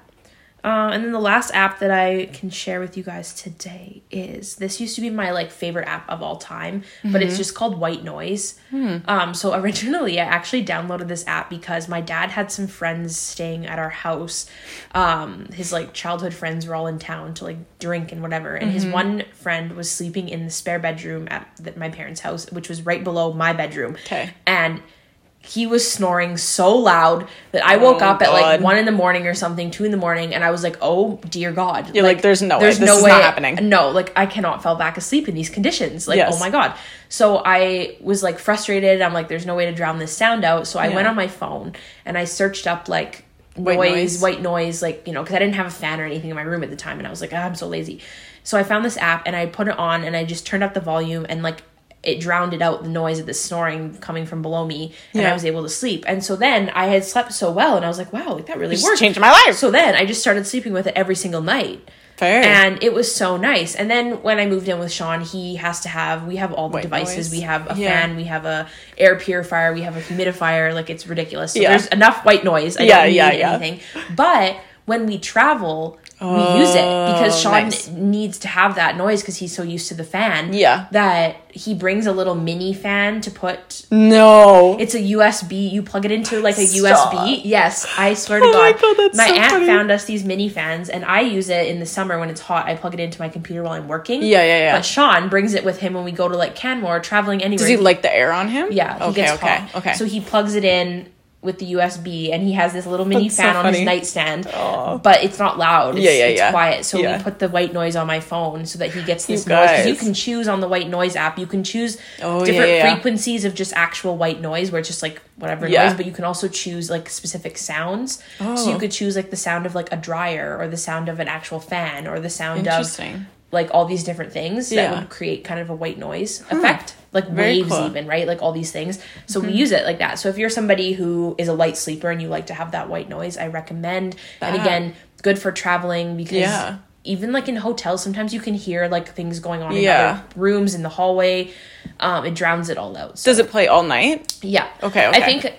Speaker 1: Uh, and then the last app that I can share with you guys today is this used to be my like favorite app of all time, but it's just called White Noise. Um, so originally I actually downloaded this app because my dad had some friends staying at our house. Um, his like childhood friends were all in town to like drink and whatever, and his one friend was sleeping in the spare bedroom at the, my parents' house, which was right below my bedroom.
Speaker 2: Okay.
Speaker 1: and he was snoring so loud that I woke
Speaker 2: Oh,
Speaker 1: up at like one in the morning or something, two in the morning, and I was like, "Oh dear God!"
Speaker 2: You're like, "There's no way. This is not happening."
Speaker 1: No, like I cannot fall back asleep in these conditions. Like,
Speaker 2: Yes.
Speaker 1: oh my God! So I was like frustrated. I'm like, "There's no way to drown this sound out." So I
Speaker 2: Yeah.
Speaker 1: went on my phone and I searched up like
Speaker 2: White
Speaker 1: noise,
Speaker 2: noise.
Speaker 1: white noise, like you know, because I didn't have a fan or anything in my room at the time, and I was like, ah, I'm so lazy. So I found this app and I put it on and I just turned up the volume and like it drowned it out the noise of the snoring coming from below me and I was able to sleep. And so then I had slept so well and I was like, wow, like that really
Speaker 2: Just
Speaker 1: worked.
Speaker 2: changed my life.
Speaker 1: So then I just started sleeping with it every single night.
Speaker 2: Fair.
Speaker 1: And it was so nice. And then when I moved in with Sean, he has to have we have all the
Speaker 2: White
Speaker 1: devices.
Speaker 2: noise.
Speaker 1: We have a
Speaker 2: Yeah.
Speaker 1: fan, we have a air purifier, we have a humidifier. Like it's ridiculous. So
Speaker 2: Yeah.
Speaker 1: there's enough white noise. I
Speaker 2: Yeah,
Speaker 1: don't need
Speaker 2: yeah, yeah.
Speaker 1: anything. But when we travel, we use it because
Speaker 2: Oh,
Speaker 1: Sean
Speaker 2: nice.
Speaker 1: needs to have that noise because he's so used to the fan.
Speaker 2: Yeah.
Speaker 1: That he brings a little mini fan to put
Speaker 2: no.
Speaker 1: it's a USB. You plug it into like a
Speaker 2: Stop.
Speaker 1: USB. Yes, I swear to
Speaker 2: Oh my
Speaker 1: God.
Speaker 2: God, that's
Speaker 1: my
Speaker 2: so
Speaker 1: aunt
Speaker 2: funny.
Speaker 1: found us these mini fans, and I use it in the summer when it's hot. I plug it into my computer while I'm working.
Speaker 2: Yeah, yeah, yeah.
Speaker 1: But Sean brings it with him when we go to like Canmore, traveling anywhere.
Speaker 2: Does he like the air on him?
Speaker 1: Yeah, he
Speaker 2: Okay.
Speaker 1: gets
Speaker 2: okay.
Speaker 1: hot.
Speaker 2: Okay.
Speaker 1: So he plugs it in with the USB, and he has this little mini
Speaker 2: That's so
Speaker 1: fan on his nightstand.
Speaker 2: Aw.
Speaker 1: But it's not loud. It's,
Speaker 2: Yeah, yeah,
Speaker 1: it's
Speaker 2: yeah.
Speaker 1: quiet. So
Speaker 2: Yeah.
Speaker 1: we put the white noise on my phone so that he gets this
Speaker 2: You
Speaker 1: noise. 'Cause You can choose on the white noise app. You can choose
Speaker 2: Oh,
Speaker 1: different
Speaker 2: yeah,
Speaker 1: frequencies of just actual white noise, where it's just like whatever noise. But you can also choose like specific sounds. So
Speaker 2: Oh.
Speaker 1: you could choose like the sound of like a dryer, or the sound of an actual fan, or the sound of
Speaker 2: Interesting.
Speaker 1: Like all these different things that
Speaker 2: Yeah.
Speaker 1: would create kind of a white noise effect like
Speaker 2: Very
Speaker 1: waves
Speaker 2: cool. Mm-hmm.
Speaker 1: even right like all these things so we use it like that so if you're somebody who is a light sleeper and you like to have that white noise i recommend and again good for traveling because
Speaker 2: Yeah.
Speaker 1: Even like in hotels sometimes you can hear like things going on in
Speaker 2: Yeah.
Speaker 1: other rooms in the hallway um it drowns it all out so
Speaker 2: Does it play all night?
Speaker 1: yeah.
Speaker 2: Okay,
Speaker 1: I think it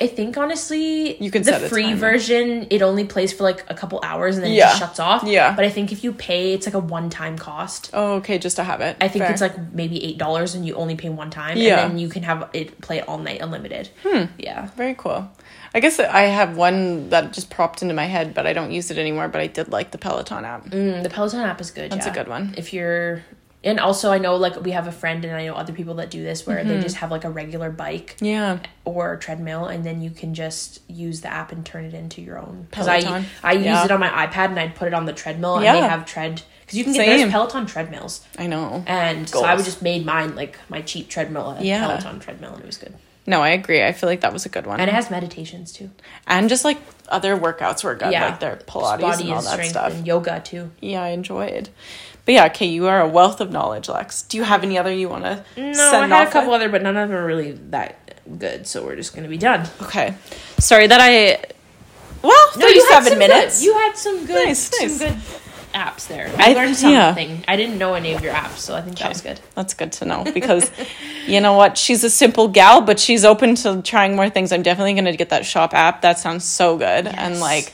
Speaker 1: I think honestly
Speaker 2: You can
Speaker 1: the free
Speaker 2: timer.
Speaker 1: version it only plays for like a couple hours and then it just shuts off.
Speaker 2: Yeah.
Speaker 1: But I think if you pay it's like a one time cost.
Speaker 2: Oh, okay, just to have it.
Speaker 1: I think
Speaker 2: Fair.
Speaker 1: it's like maybe eight dollars and you only pay one time
Speaker 2: Yeah.
Speaker 1: and then you can have it play all night unlimited. Hmm. Yeah.
Speaker 2: very cool. I guess I have one that just propped into my head, but I don't use it anymore. But I did like the Peloton app.
Speaker 1: Mm, the Peloton app is good.
Speaker 2: That's a good one.
Speaker 1: If you're and also I know like we have a friend and I know other people that do this where
Speaker 2: Mm-hmm.
Speaker 1: they just have like a regular bike
Speaker 2: Yeah.
Speaker 1: or treadmill and then you can just use the app and turn it into your own because i i use
Speaker 2: Yeah.
Speaker 1: it on my ipad and i'd put it on the treadmill and
Speaker 2: Yeah.
Speaker 1: they have tread because you can get
Speaker 2: Same.
Speaker 1: there's peloton treadmills
Speaker 2: I know.
Speaker 1: and so i would just made mine like my cheap treadmill a
Speaker 2: Yeah.
Speaker 1: peloton treadmill and it was good
Speaker 2: No, I agree. I feel like that was a good one.
Speaker 1: and it has meditations too
Speaker 2: and just like other workouts were good,
Speaker 1: yeah
Speaker 2: like their Pilates
Speaker 1: body
Speaker 2: and all that stuff.
Speaker 1: and yoga too
Speaker 2: Yeah, I enjoyed. But yeah, okay, you are a wealth of knowledge, Lex. Do you have any other you want to
Speaker 1: no
Speaker 2: send
Speaker 1: i had a couple
Speaker 2: with?
Speaker 1: other but none of them are really that good so we're just gonna be done
Speaker 2: Okay. Sorry that I. Well,
Speaker 1: no you had
Speaker 2: 37
Speaker 1: some
Speaker 2: minutes.
Speaker 1: good, you had some good
Speaker 2: Nice,
Speaker 1: some
Speaker 2: nice.
Speaker 1: good apps there i,
Speaker 2: I-
Speaker 1: learned
Speaker 2: yeah.
Speaker 1: something i didn't know any of your apps so i think that was good
Speaker 2: That's good to know because you know what? She's a simple gal, but she's open to trying more things. I'm definitely going to get that shop app. That sounds so good. And like,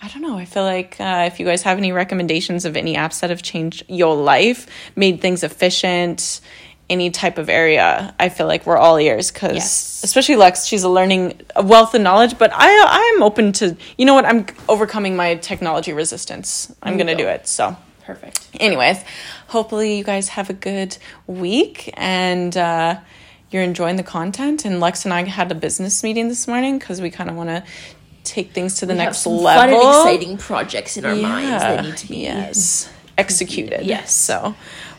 Speaker 2: I don't know. I feel like uh, if you guys have any recommendations of any apps that have changed your life, made things efficient, any type of area, I feel like we're all ears because,
Speaker 1: Yes.
Speaker 2: especially Lex, she's a learning a wealth of knowledge. But I, I am open to, you know what? I'm overcoming my technology resistance. I'm
Speaker 1: you
Speaker 2: going to
Speaker 1: go.
Speaker 2: do it. So
Speaker 1: perfect
Speaker 2: anyways, hopefully you guys have a good week and uh, you're enjoying the content. And Lex and I had a business meeting this morning because we kind of want to take things to the
Speaker 1: We
Speaker 2: next level.
Speaker 1: fun and exciting projects in our minds that need to be
Speaker 2: yes executed.
Speaker 1: Yes.
Speaker 2: so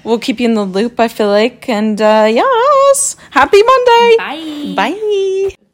Speaker 2: we'll keep you in the loop, I feel like. And uh, yes, happy Monday.
Speaker 1: Bye.
Speaker 2: Bye.